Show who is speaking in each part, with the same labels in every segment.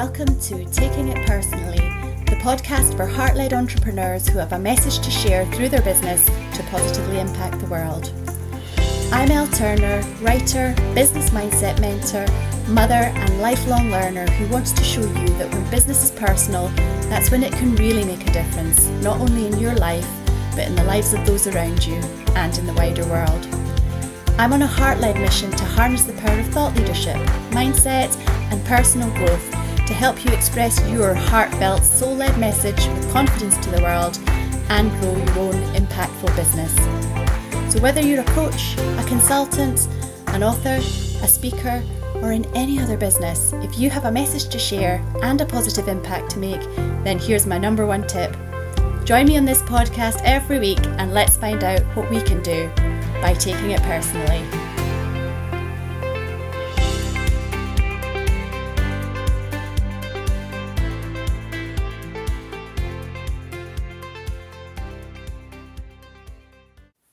Speaker 1: Welcome to Taking It Personally, the podcast for heart led entrepreneurs who have a message to share through their business to positively impact the world. I'm Elle Turner, writer, business mindset mentor, mother, and lifelong learner who wants to show you that when business is personal, that's when it can really make a difference, not only in your life, but in the lives of those around you and in the wider world. I'm on a heart led mission to harness the power of thought leadership, mindset, and personal growth to help you express your heartfelt, soul led message with confidence to the world and grow your own impactful business. So, whether you're a coach, a consultant, an author, a speaker, or in any other business, if you have a message to share and a positive impact to make, then here's my number one tip. Join me on this podcast every week and let's find out what we can do by taking it personally.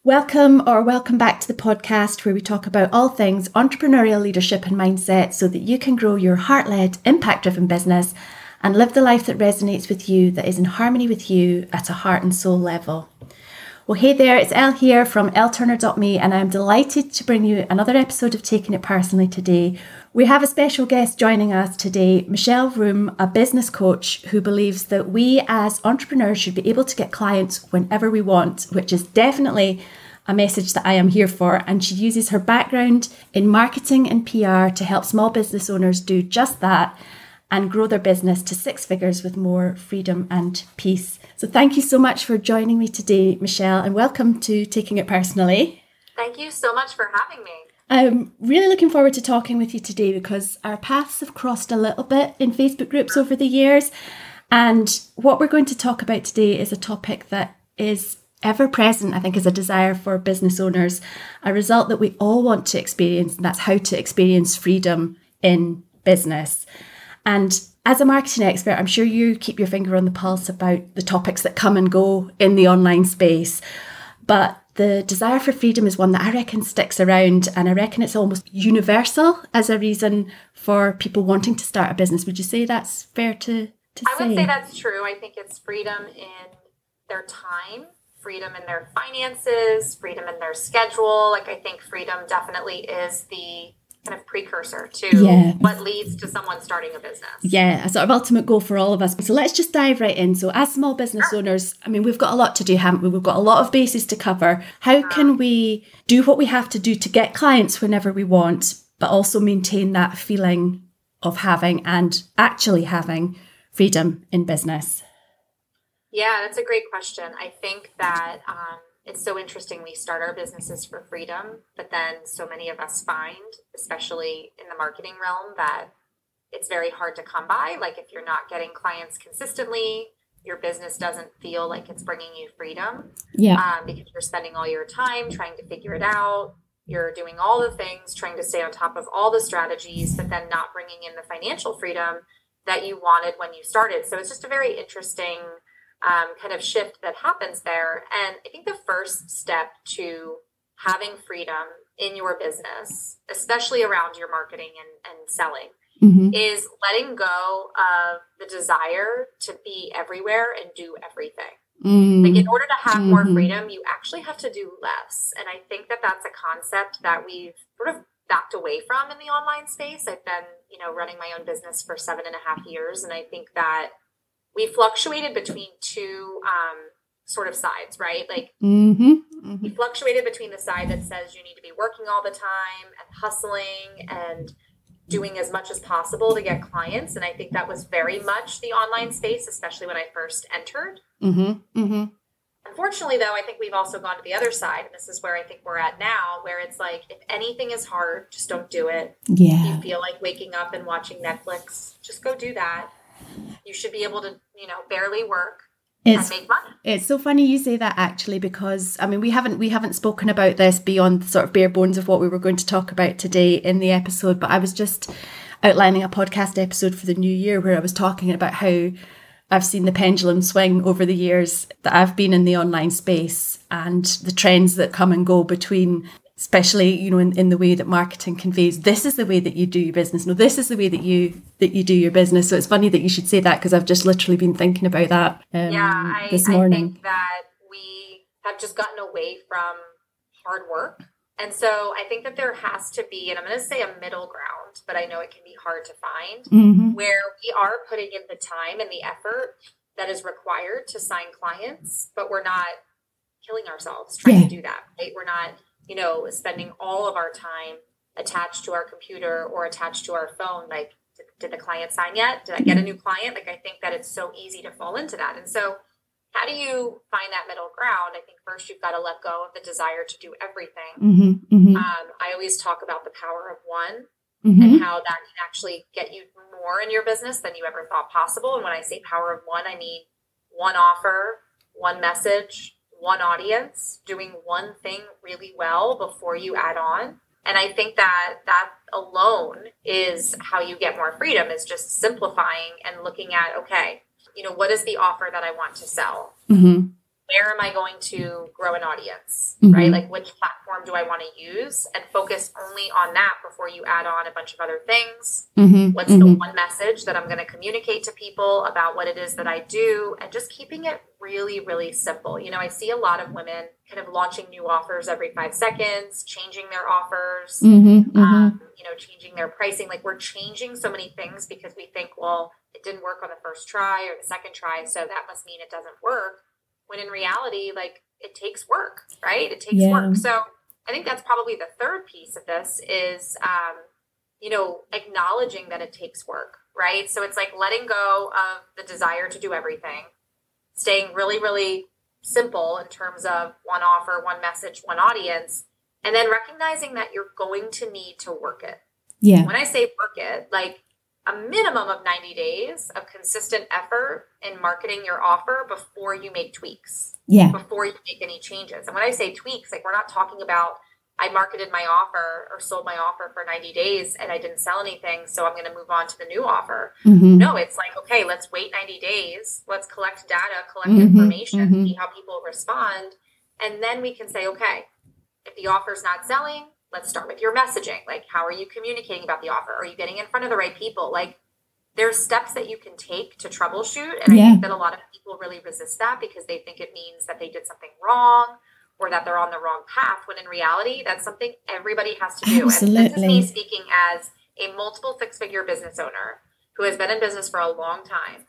Speaker 1: Welcome or welcome back to the podcast where we talk about all things entrepreneurial leadership and mindset so that you can grow your heart led, impact driven business and live the life that resonates with you, that is in harmony with you at a heart and soul level. Well, hey there, it's Elle here from elleturner.me, and I'm delighted to bring you another episode of Taking It Personally today. We have a special guest joining us today, Michelle Vroom, a business coach who believes that we as entrepreneurs should be able to get clients whenever we want, which is definitely a message that I am here for. And she uses her background in marketing and PR to help small business owners do just that and grow their business to six figures with more freedom and peace. So, thank you so much for joining me today, Michelle, and welcome to Taking It Personally.
Speaker 2: Thank you so much for having me.
Speaker 1: I'm really looking forward to talking with you today because our paths have crossed a little bit in Facebook groups over the years. And what we're going to talk about today is a topic that is ever present, I think, is a desire for business owners, a result that we all want to experience, and that's how to experience freedom in business. And as a marketing expert, I'm sure you keep your finger on the pulse about the topics that come and go in the online space. But the desire for freedom is one that I reckon sticks around, and I reckon it's almost universal as a reason for people wanting to start a business. Would you say that's fair to, to
Speaker 2: I say? I would say that's true. I think it's freedom in their time, freedom in their finances, freedom in their schedule. Like, I think freedom definitely is the kind of precursor to yeah. what leads to someone starting a business.
Speaker 1: Yeah, a sort of ultimate goal for all of us. So let's just dive right in. So, as small business sure. owners, I mean, we've got a lot to do, haven't we? We've got a lot of bases to cover. How can we do what we have to do to get clients whenever we want, but also maintain that feeling of having and actually having freedom in business?
Speaker 2: Yeah, that's a great question. I think that um, it's so interesting. We start our businesses for freedom, but then so many of us find, especially in the marketing realm, that it's very hard to come by. Like if you're not getting clients consistently, your business doesn't feel like it's bringing you freedom.
Speaker 1: Yeah.
Speaker 2: Um, because you're spending all your time trying to figure it out. You're doing all the things, trying to stay on top of all the strategies, but then not bringing in the financial freedom that you wanted when you started. So it's just a very interesting um, kind of shift that happens there. And I think the first step to having freedom in your business, especially around your marketing and, and selling, mm-hmm. is letting go of the desire to be everywhere and do everything. Mm-hmm. Like in order to have mm-hmm. more freedom, you actually have to do less. And I think that that's a concept that we've sort of backed away from in the online space. I've been, you know, running my own business for seven and a half years, and I think that we fluctuated between two um, sort of sides, right? Like mm-hmm, mm-hmm. we fluctuated between the side that says you need to be working all the time and hustling and doing as much as possible to get clients. And I think that was very much the online space, especially when I first entered. Mm-hmm, mm-hmm. Unfortunately, though, I think we've also gone to the other side. And this is where I think we're at now, where it's like, if anything is hard, just don't do it.
Speaker 1: Yeah.
Speaker 2: If you feel like waking up and watching Netflix, just go do that you should be able to, you know, barely work it's,
Speaker 1: It's so funny you say that actually because I mean we haven't we haven't spoken about this beyond the sort of bare bones of what we were going to talk about today in the episode, but I was just outlining a podcast episode for the new year where I was talking about how I've seen the pendulum swing over the years that I've been in the online space and the trends that come and go between especially you know in, in the way that marketing conveys this is the way that you do your business. No this is the way that you that you do your business. So it's funny that you should say that because i've just literally been thinking about that um,
Speaker 2: yeah I,
Speaker 1: this morning.
Speaker 2: I think that we have just gotten away from hard work. And so i think that there has to be and i'm going to say a middle ground but i know it can be hard to find
Speaker 1: mm-hmm.
Speaker 2: where we are putting in the time and the effort that is required to sign clients but we're not killing ourselves trying
Speaker 1: Yeah.
Speaker 2: to do that right? We're not you know, spending all of our time attached to our computer or attached to our phone. Like, did, did the client sign yet? Did I get a new client? Like, I think that it's so easy to fall into that. And so, how do you find that middle ground? I think first you've got to let go of the desire to do everything.
Speaker 1: Mm-hmm. Mm-hmm.
Speaker 2: Um, I always talk about the power of one
Speaker 1: Mm-hmm.
Speaker 2: and how that can actually get you more in your business than you ever thought possible. And when I say power of one, I mean one offer, one message, one audience, doing one thing really well before you add on. And I think that that alone is how you get more freedom is just simplifying and looking at, okay, you know, what is the offer that I want to sell?
Speaker 1: Mm-hmm.
Speaker 2: Where am I going to grow an audience,
Speaker 1: Mhm.
Speaker 2: right? Like which platform do I want to use and focus only on that before you add on a bunch of other things.
Speaker 1: Mm-hmm.
Speaker 2: What's the one message that I'm going to communicate to people about what it is that I do and just keeping it really, really simple. You know, I see a lot of women kind of launching new offers every five seconds, changing their offers,
Speaker 1: Mm-hmm.
Speaker 2: um, you know, changing their pricing. Like we're changing so many things because we think, well, it didn't work on the first try or the second try, so that must mean it doesn't work. When in reality, like it takes work, right? It takes
Speaker 1: Yeah.
Speaker 2: work. So I think that's probably the third piece of this is, um, you know, acknowledging that it takes work, right? So it's like letting go of the desire to do everything, staying really, really simple in terms of one offer, one message, one audience, and then recognizing that you're going to need to work it.
Speaker 1: Yeah.
Speaker 2: When I say work it, like a minimum of 90 days of consistent effort in marketing your offer before you make tweaks,
Speaker 1: Yeah.
Speaker 2: before you make any changes. And when I say tweaks, like we're not talking about I marketed my offer or sold my offer for 90 days and I didn't sell anything, so I'm going to move on to the new offer.
Speaker 1: Mm-hmm.
Speaker 2: No, it's like, okay, let's wait 90 days. Let's collect data, collect
Speaker 1: Mhm,
Speaker 2: information,
Speaker 1: mhm.
Speaker 2: see how people respond. And then we can say, okay, if the offer's not selling, let's start with your messaging. Like, how are you communicating about the offer? Are you getting in front of the right people? Like, there's steps that you can take to troubleshoot. And I think that a lot of people really resist that because they think it means that they did something wrong or that they're on the wrong path. When in reality, that's something everybody has to do. And this is me speaking as a multiple six figure business owner who has been in business for a long time.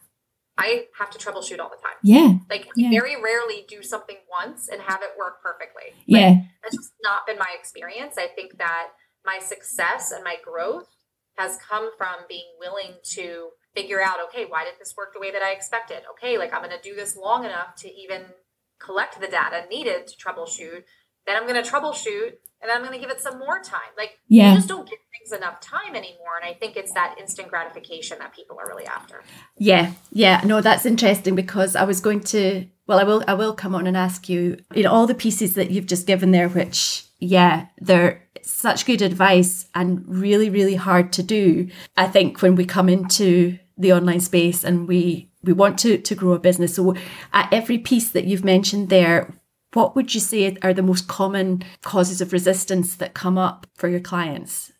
Speaker 2: I have to troubleshoot all the time.
Speaker 1: Yeah.
Speaker 2: Like,
Speaker 1: Yeah.
Speaker 2: very rarely do something once and have it work perfectly. Like,
Speaker 1: Yeah.
Speaker 2: that's just not been my experience. I think that my success and my growth has come from being willing to figure out, okay, why did this work the way that I expected? Okay, like I'm going to do this long enough to even collect the data needed to troubleshoot. Then I'm going to troubleshoot and then I'm going to give it some more time. Like
Speaker 1: Yeah.
Speaker 2: you just don't give things enough time anymore. And I think it's that instant gratification that people are really after.
Speaker 1: Yeah, yeah, no, that's interesting because I was going to. Well, I will. I will come on and ask you. You know, all the pieces that you've just given there, which yeah, they're such good advice and really, really hard to do. I think when we come into the online space and we we want to to grow a business. So, at every piece that you've mentioned there, what would you say are the most common causes of resistance that come up for your clients?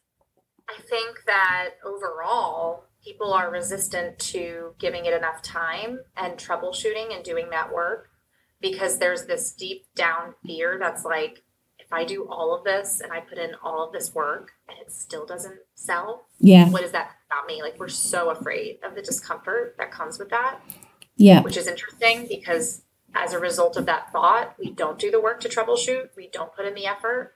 Speaker 2: I think that overall, people are resistant to giving it enough time and troubleshooting and doing that work because there's this deep down fear that's like, if I do all of this and I put in all of this work and it still doesn't sell,
Speaker 1: Yeah,
Speaker 2: what is that about me? Like, we're so afraid of the discomfort that comes with that,
Speaker 1: yeah,
Speaker 2: which is interesting because as a result of that thought, we don't do the work to troubleshoot, we don't put in the effort.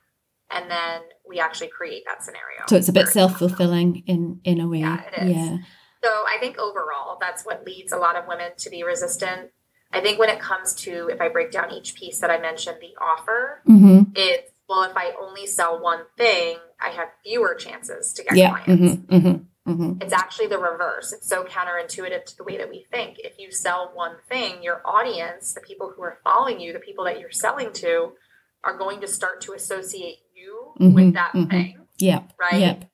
Speaker 2: And then we actually create that scenario.
Speaker 1: so it's a bit self fulfilling in in a way.
Speaker 2: Yeah, it is.
Speaker 1: Yeah.
Speaker 2: So I think overall, that's what leads a lot of women to be resistant. I think when it comes to, if I break down each piece that I mentioned, the offer,
Speaker 1: Mm-hmm.
Speaker 2: it's, well, if I only sell one thing, I have fewer chances to get
Speaker 1: Yeah.
Speaker 2: clients.
Speaker 1: Mm-hmm. Mm-hmm. Mm-hmm.
Speaker 2: It's actually the reverse. It's so counterintuitive to the way that we think. If you sell one thing, your audience, the people who are following you, the people that you're selling to, are going to start to associate
Speaker 1: Mhm,
Speaker 2: with that
Speaker 1: mhm.
Speaker 2: thing,
Speaker 1: Yep.
Speaker 2: right?
Speaker 1: Yep.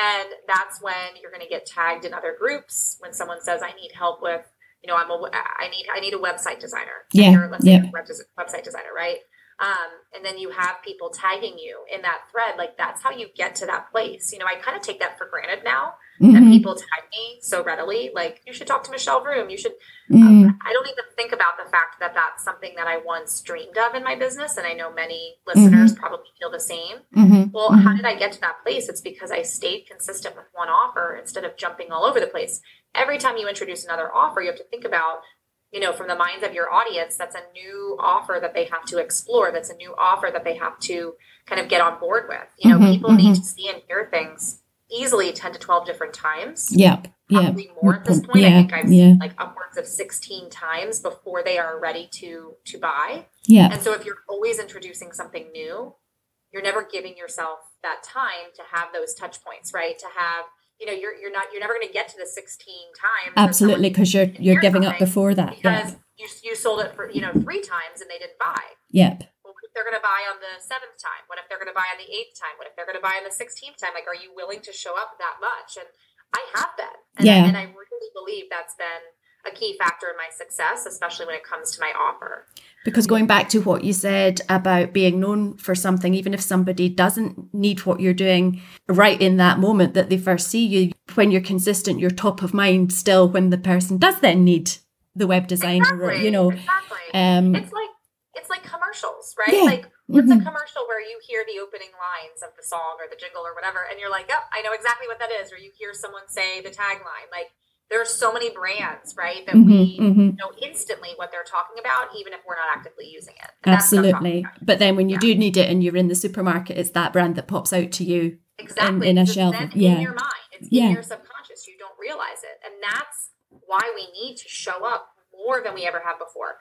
Speaker 2: And that's when you're going to get tagged in other groups. When someone says, "I need help with," you know, I'm a, I need, I need a website designer.
Speaker 1: Yeah,
Speaker 2: Or let's
Speaker 1: yeah.
Speaker 2: a web website designer, right? Um, and then you have people tagging you in that thread like that's how you get to that place you know i kind of take that for granted now mm-hmm. that people tag me so readily like you should talk to michelle vroom you should mm-hmm. um, i don't even think about the fact that that's something that i once dreamed of in my business and i know many listeners mm-hmm. probably feel the same mm-hmm. well how mm-hmm. did i get to that place it's because i stayed consistent with one offer instead of jumping all over the place every time you introduce another offer you have to think about you know, from the minds of your audience, that's a new offer that they have to explore. That's a new offer that they have to kind of get on board with. You know, mm-hmm, people mm-hmm. need to see and hear things easily 10 to 12 different times.
Speaker 1: Yep.
Speaker 2: Probably yep. more at this point. Yeah, I think I've yeah. like upwards of 16 times before they are ready to to buy.
Speaker 1: Yeah.
Speaker 2: And so if you're always introducing something new, you're never giving yourself that time to have those touch points, right? To have you know you're you're not you're never going to get to the 16 times
Speaker 1: absolutely because you're you're giving up before that
Speaker 2: because yeah. you, you sold it for you know three times and they didn't buy.
Speaker 1: Yep.
Speaker 2: Well, what if they're going to buy on the seventh time? What if they're going to buy on the eighth time? What if they're going to buy on the 16th time? Like are you willing to show up that much? And i have been. And
Speaker 1: yeah.
Speaker 2: I, and i really believe that's been a key factor in my success especially when it comes to my offer
Speaker 1: because going back to what you said about being known for something, even if somebody doesn't need what you're doing right in that moment that they first see you, when you're consistent, you're top of mind still when the person does then need the web designer,
Speaker 2: exactly,
Speaker 1: you know.
Speaker 2: Exactly. Um, it's like it's like commercials, right? Yeah. Like what's mm-hmm. a commercial where you hear the opening lines of the song or the jingle or whatever, and you're like, "Yep, oh, I know exactly what that is." Or you hear someone say the tagline, like there are so many brands, right, that mm-hmm, we mm-hmm. know instantly what they're talking about, even if we're not actively using it.
Speaker 1: And Absolutely. But then when you yeah. do need it and you're in the supermarket, it's that brand that pops out to you
Speaker 2: exactly.
Speaker 1: in, in a shelf.
Speaker 2: yeah. in your mind. It's yeah. in your subconscious. You don't realize it. And that's why we need to show up more than we ever have before.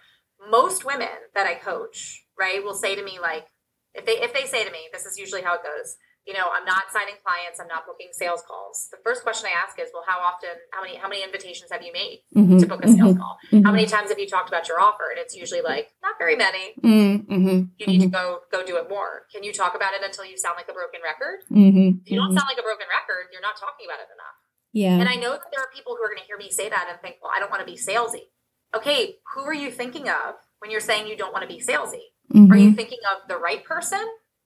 Speaker 2: Most women that I coach, right, will say to me like, if they if they say to me, this is usually how it goes you know, I'm not signing clients, I'm not booking sales calls. The first question I ask is, well, how often, how many, how many invitations have you made mm-hmm, to book a sales mm-hmm, call? Mm-hmm. How many times have you talked about your offer? And it's usually like, not very many.
Speaker 1: Mm-hmm,
Speaker 2: you need to go, go do it more. Can you talk about it until you sound like a broken record?
Speaker 1: Mm-hmm,
Speaker 2: if you don't sound like a broken record, you're not talking about it enough.
Speaker 1: Yeah.
Speaker 2: And I know that there are people who are going to hear me say that and think, well, I don't want to be salesy. Okay. Who are you thinking of when you're saying you don't want to be salesy? Are you thinking of the right person?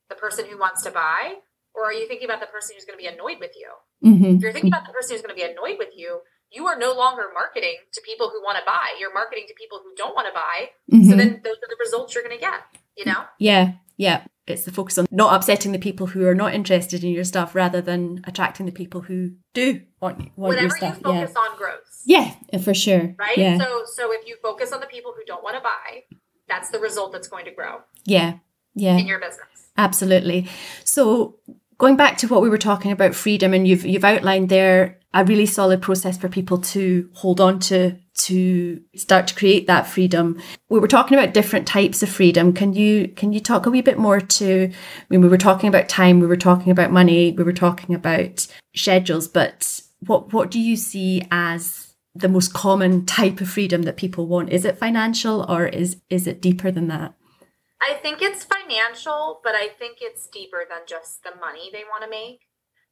Speaker 2: The person who wants to buy? Or are you thinking about the person who's going to be annoyed with you?
Speaker 1: Mm-hmm.
Speaker 2: If you're thinking about the person who's going to be annoyed with you, you are no longer marketing to people who want to buy. You're marketing to people who don't want to buy. Mm-hmm. So then those are the results you're going to get, you know?
Speaker 1: Yeah. Yeah. It's the focus on not upsetting the people who are not interested in your stuff rather than attracting the people who do want, want
Speaker 2: Whenever
Speaker 1: your stuff.
Speaker 2: you focus
Speaker 1: yeah.
Speaker 2: on growth.
Speaker 1: Yeah, for sure.
Speaker 2: Right?
Speaker 1: Yeah.
Speaker 2: So so if you focus on the people who don't want to buy, that's the result that's going to grow.
Speaker 1: Yeah. Yeah.
Speaker 2: In your business.
Speaker 1: Absolutely. So going back to what we were talking about freedom and you've you've outlined there a really solid process for people to hold on to to start to create that freedom. We were talking about different types of freedom. Can you can you talk a wee bit more to mean we were talking about time we were talking about money we were talking about schedules but what what do you see as the most common type of freedom that people want? Is it financial or is is it deeper than that
Speaker 2: I think it's financial, but I think it's deeper than just the money they want to make.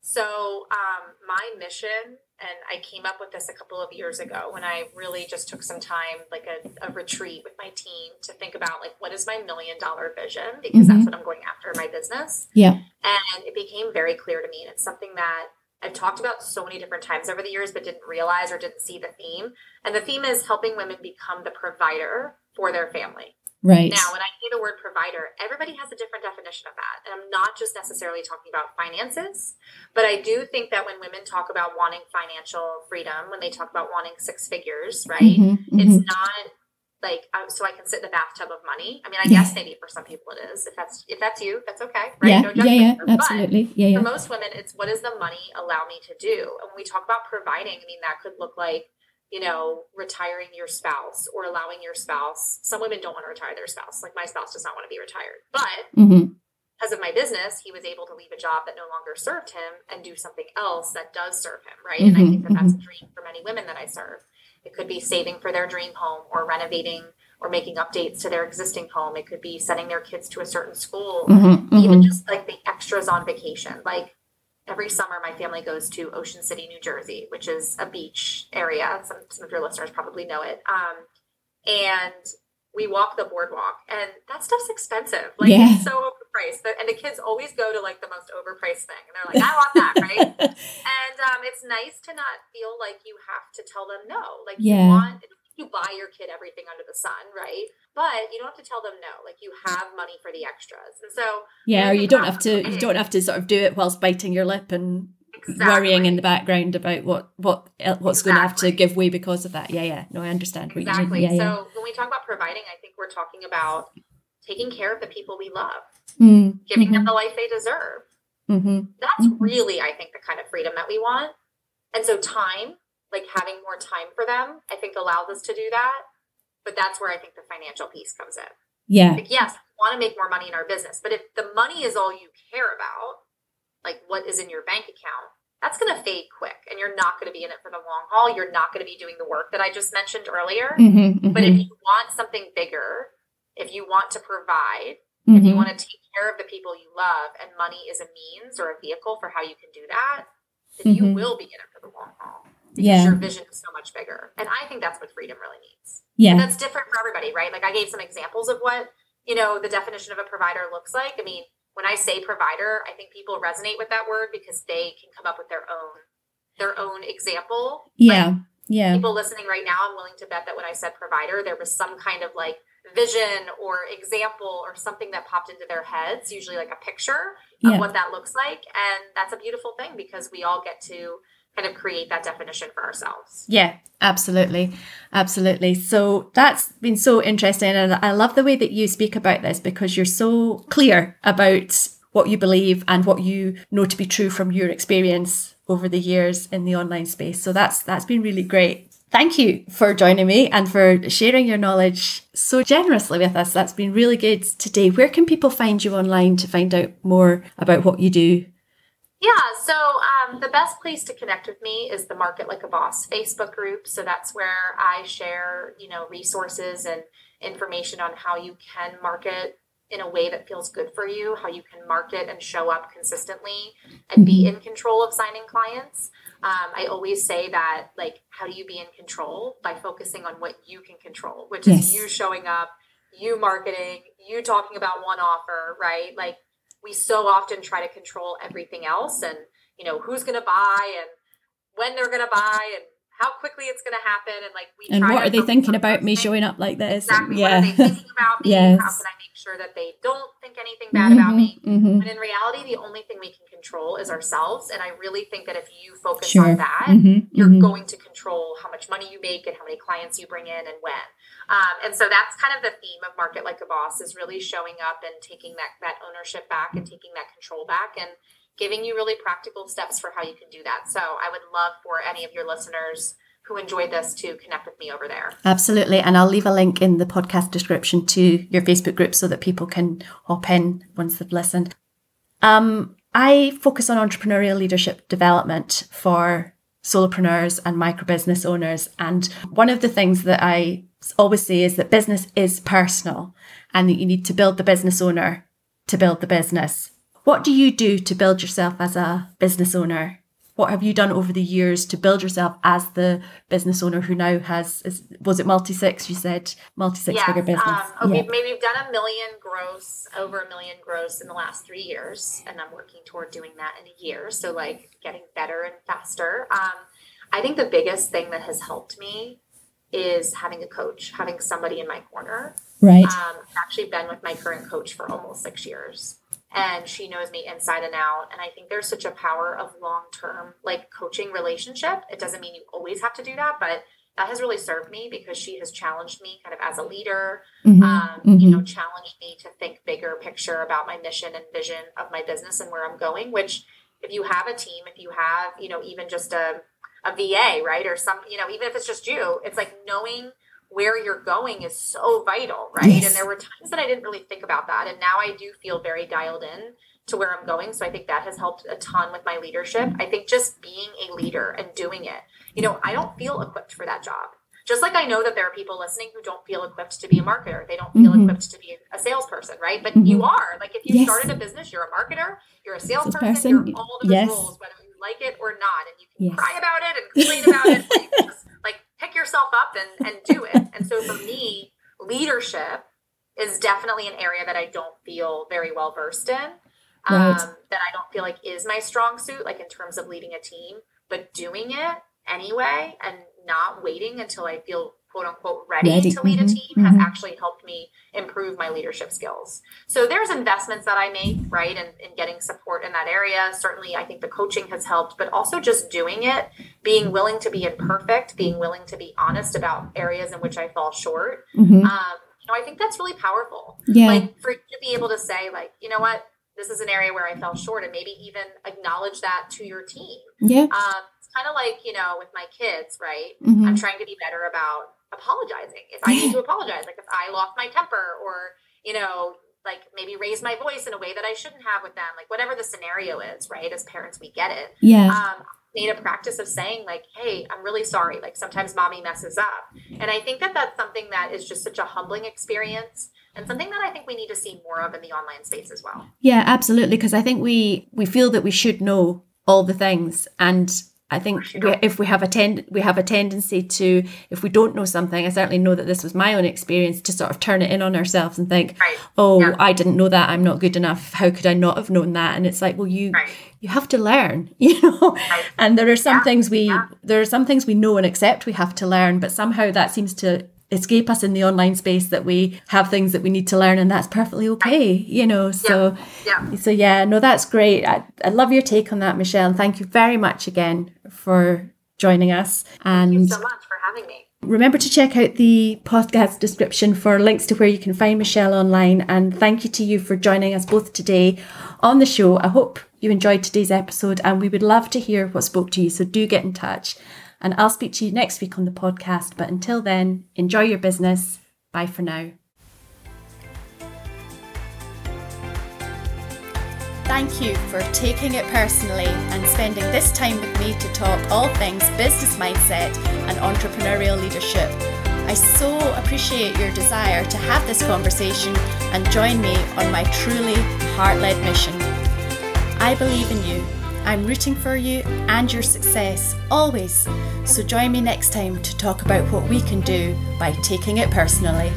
Speaker 2: So, um, my mission, and I came up with this a couple of years ago when I really just took some time, like a, a retreat with my team to think about like what is my million dollar vision because mm-hmm. that's what I'm going after in my business.
Speaker 1: Yeah,
Speaker 2: and it became very clear to me, and it's something that I've talked about so many different times over the years, but didn't realize or didn't see the theme. And the theme is helping women become the provider for their family.
Speaker 1: Right.
Speaker 2: Now, when I say the word provider, everybody has a different definition of that. And I'm not just necessarily talking about finances, but I do think that when women talk about wanting financial freedom, when they talk about wanting six figures, right? Mm-hmm, mm-hmm. It's not like um, so I can sit in the bathtub of money. I mean, I yeah. guess maybe for some people it is. If that's if that's you, that's okay, right?
Speaker 1: Yeah, no yeah, yeah, absolutely. Yeah, yeah.
Speaker 2: For most women, it's what does the money allow me to do? And when we talk about providing, I mean that could look like you know, retiring your spouse or allowing your spouse. Some women don't want to retire their spouse. Like my spouse does not want to be retired. But
Speaker 1: mm-hmm.
Speaker 2: because of my business, he was able to leave a job that no longer served him and do something else that does serve him, right? Mm-hmm. And I mm-hmm. think that that's a mm-hmm. dream for many women that I serve. It could be saving for their dream home or renovating or making updates to their existing home. It could be sending their kids to a certain school,
Speaker 1: mm-hmm.
Speaker 2: even
Speaker 1: mm-hmm.
Speaker 2: just like the extras on vacation. Like every summer my family goes to Ocean City, New Jersey, which is a beach area. Some, some of your listeners probably know it. Um, and we walk the boardwalk and that stuff's expensive. Like
Speaker 1: Yeah.
Speaker 2: it's so overpriced. And the kids always go to like the most overpriced thing. And they're like, I want that, right? and um, it's nice to not feel like you have to tell them no. Like
Speaker 1: Yeah.
Speaker 2: you want you buy your kid everything under the sun, right? But you don't have to tell them no. Like you have money for the extras. And so
Speaker 1: Yeah, or you don't have to. You don't have to sort of do it whilst biting your lip and
Speaker 2: exactly.
Speaker 1: worrying in the background about what what el- what's going to have to give way because of that. Yeah, yeah. No, I understand
Speaker 2: Exactly.
Speaker 1: Yeah,
Speaker 2: so when we talk about providing, I think we're talking about taking care of the people we love,
Speaker 1: yeah. Mm,
Speaker 2: giving them the life they deserve.
Speaker 1: mhm,
Speaker 2: That's
Speaker 1: Mhm.
Speaker 2: really, I think, the kind of freedom that we want. And so time, like having more time for them, I think allows us to do that. But that's where I think the financial piece comes in.
Speaker 1: Yeah.
Speaker 2: Like, yes, we want to make more money in our business, but if the money is all you care about, like what is in your bank account, that's going to fade quick and you're not going to be in it for the long haul. You're not going to be doing the work that I just mentioned earlier.
Speaker 1: Mhm,
Speaker 2: But
Speaker 1: mhm,
Speaker 2: if you want something bigger, if you want to provide, if you
Speaker 1: mhm.
Speaker 2: want to take care of the people you love and money is a means or a vehicle for how you can do that, then you
Speaker 1: Mhm.
Speaker 2: will be in it for the long haul. Because
Speaker 1: Yeah.
Speaker 2: your vision is so much bigger. And I think that's what freedom really means.
Speaker 1: Yeah.
Speaker 2: And that's different for everybody, right? Like I gave some examples of what, you know, the definition of a provider looks like. I mean, when I say provider, I think people resonate with that word because they can come up with their own their own example. Like,
Speaker 1: Yeah. Yeah.
Speaker 2: people listening right now, I'm willing to bet that when I said provider, there was some kind of like vision or example or something that popped into their heads, usually like a picture of
Speaker 1: Yeah.
Speaker 2: what that looks like. And that's a beautiful thing because we all get to kind of create that definition for ourselves.
Speaker 1: Yeah, absolutely. Absolutely. So that's been so interesting. And I love the way that you speak about this because you're so clear about what you believe and what you know to be true from your experience over the years in the online space. So that's that's been really great. Thank you for joining me and for sharing your knowledge so generously with us. That's been really good today. Where can people find you online to find out more about what you do?
Speaker 2: Yeah, so um, the best place to connect with me is the Market Like a Boss Facebook group. So that's where I share, you know, resources and information on how you can market in a way that feels good for you, how you can market and show up consistently and be in control of signing clients. Um, I always say that, like, how do you be in control? By focusing on what you can control, which
Speaker 1: Yes.
Speaker 2: is you showing up, you marketing, you talking about one offer, right? Like, we so often try to control everything else and you know who's going to buy and when they're going to buy and how quickly it's going to happen and like we
Speaker 1: And what are they thinking about me showing up like this?
Speaker 2: exactly what
Speaker 1: yeah.
Speaker 2: are they thinking about me
Speaker 1: Yes.
Speaker 2: how can i make sure that they don't think anything bad about me
Speaker 1: Mhm,
Speaker 2: but in reality the only thing we can control is ourselves and i really think that if you focus
Speaker 1: Sure.
Speaker 2: on that
Speaker 1: mhm,
Speaker 2: you're
Speaker 1: mhm.
Speaker 2: going to control how much money you make and how many clients you bring in and when. Um, and so that's kind of the theme of Market Like a Boss is really showing up and taking that, that ownership back and taking that control back and giving you really practical steps for how you can do that. So I would love for any of your listeners who enjoyed this to connect with me over there.
Speaker 1: Absolutely. And I'll leave a link in the podcast description to your Facebook group so that people can hop in once they've listened. Um, I focus on entrepreneurial leadership development for solopreneurs and micro business owners. And one of the things that I always say is that business is personal and that you need to build the business owner to build the business. What do you do to build yourself as a business owner? What have you done over the years to build yourself as the business owner who now has, is, was it multi six? You said multi six figure business.
Speaker 2: Um, okay,
Speaker 1: Yeah.
Speaker 2: maybe we've done a million gross, over a million gross in the last three years, and I'm working toward doing that in a year. So, like, getting better and faster. Um, I think the biggest thing that has helped me is having a coach, having somebody in my corner.
Speaker 1: Right.
Speaker 2: Um, I've actually been with my current coach for almost six years, and she knows me inside and out. And I think there's such a power of long term, like coaching relationship. It doesn't mean you always have to do that, but that has really served me because she has challenged me kind of as a leader,
Speaker 1: Mhm,
Speaker 2: um, you
Speaker 1: mhm.
Speaker 2: know, challenged me to think bigger picture about my mission and vision of my business and where I'm going. Which, if you have a team, if you have, you know, even just a a VA, right, or some, you know, even if it's just you, it's like knowing where you're going is so vital, right?
Speaker 1: Yes.
Speaker 2: And there were times that I didn't really think about that, and now I do feel very dialed in to where I'm going. So I think that has helped a ton with my leadership. I think just being a leader and doing it, you know, I don't feel equipped for that job. Just like I know that there are people listening who don't feel equipped to be a marketer, they don't feel
Speaker 1: Mhm.
Speaker 2: equipped to be a salesperson, right? But
Speaker 1: Mhm.
Speaker 2: you are. Like if you
Speaker 1: Yes.
Speaker 2: started a business, you're a marketer, you're a salesperson,
Speaker 1: person,
Speaker 2: you're all of those
Speaker 1: yes.
Speaker 2: roles, whether you like it or not, and you can
Speaker 1: Yes.
Speaker 2: cry about it and complain about it. Like, just pick yourself up and and do it. And so for me, leadership is definitely an area that I don't feel very well versed in.
Speaker 1: Right.
Speaker 2: Um, that I don't feel like is my strong suit, like in terms of leading a team, but doing it anyway and not waiting until I feel quote unquote ready,
Speaker 1: Ready.
Speaker 2: to lead a
Speaker 1: Mhm.
Speaker 2: team has
Speaker 1: Mhm.
Speaker 2: actually helped me improve my leadership skills. So there's investments that I make, right, and in, getting support in that area. Certainly, I think the coaching has helped, but also just doing it, being willing to be imperfect, being willing to be honest about areas in which I fall short.
Speaker 1: Mhm.
Speaker 2: Um, you know, I think that's really powerful.
Speaker 1: Yeah.
Speaker 2: Like for you to be able to say, like, you know what, this is an area where I fell short, and maybe even acknowledge that to your team.
Speaker 1: yeah.
Speaker 2: Um, it's kind of like you know with my kids, right?
Speaker 1: Mhm.
Speaker 2: I'm trying to be better about apologizing if I need to apologize, like if I lost my temper or you know like maybe raise my voice in a way that I shouldn't have with them, like whatever the scenario is, right? As parents, we get it.
Speaker 1: Yeah.
Speaker 2: Um, made a practice of saying like, "Hey, I'm really sorry. Like sometimes mommy messes up," and I think that that's something that is just such a humbling experience and something that I think we need to see more of in the online space as well.
Speaker 1: Yeah, absolutely. Because I think we we feel that we should know all the things, and I think if we have a tend we have a tendency to if we don't know something, I certainly know that this was my own experience to sort of turn it in on ourselves and think,
Speaker 2: Right.
Speaker 1: oh,
Speaker 2: Yeah.
Speaker 1: I didn't know that. I'm not good enough. How could I not have known that? And it's like, well, you
Speaker 2: Right.
Speaker 1: you have to learn, you know. And there are some
Speaker 2: Yeah,
Speaker 1: things we
Speaker 2: yeah.
Speaker 1: there are some things we know and accept we have to learn, but somehow that seems to escape us in the online space that we have things that we need to learn and that's perfectly okay, you know. So
Speaker 2: Yeah.
Speaker 1: so yeah, no, that's great. I, I love your take on that, Michelle. And thank you very much again for joining us.
Speaker 2: and Thank you so much for having me.
Speaker 1: remember to check out the podcast description for links to where you can find Michelle online. And thank you to you for joining us both today on the show. I hope you enjoyed today's episode and we would love to hear what spoke to you. So do get in touch. And I'll speak to you next week on the podcast. But until then, enjoy your business. Bye for now. Thank you for taking it personally and spending this time with me to talk all things business mindset and entrepreneurial leadership. I so appreciate your desire to have this conversation and join me on my truly heart led mission. I believe in you. I'm rooting for you and your success always. So join me next time to talk about what we can do by taking it personally.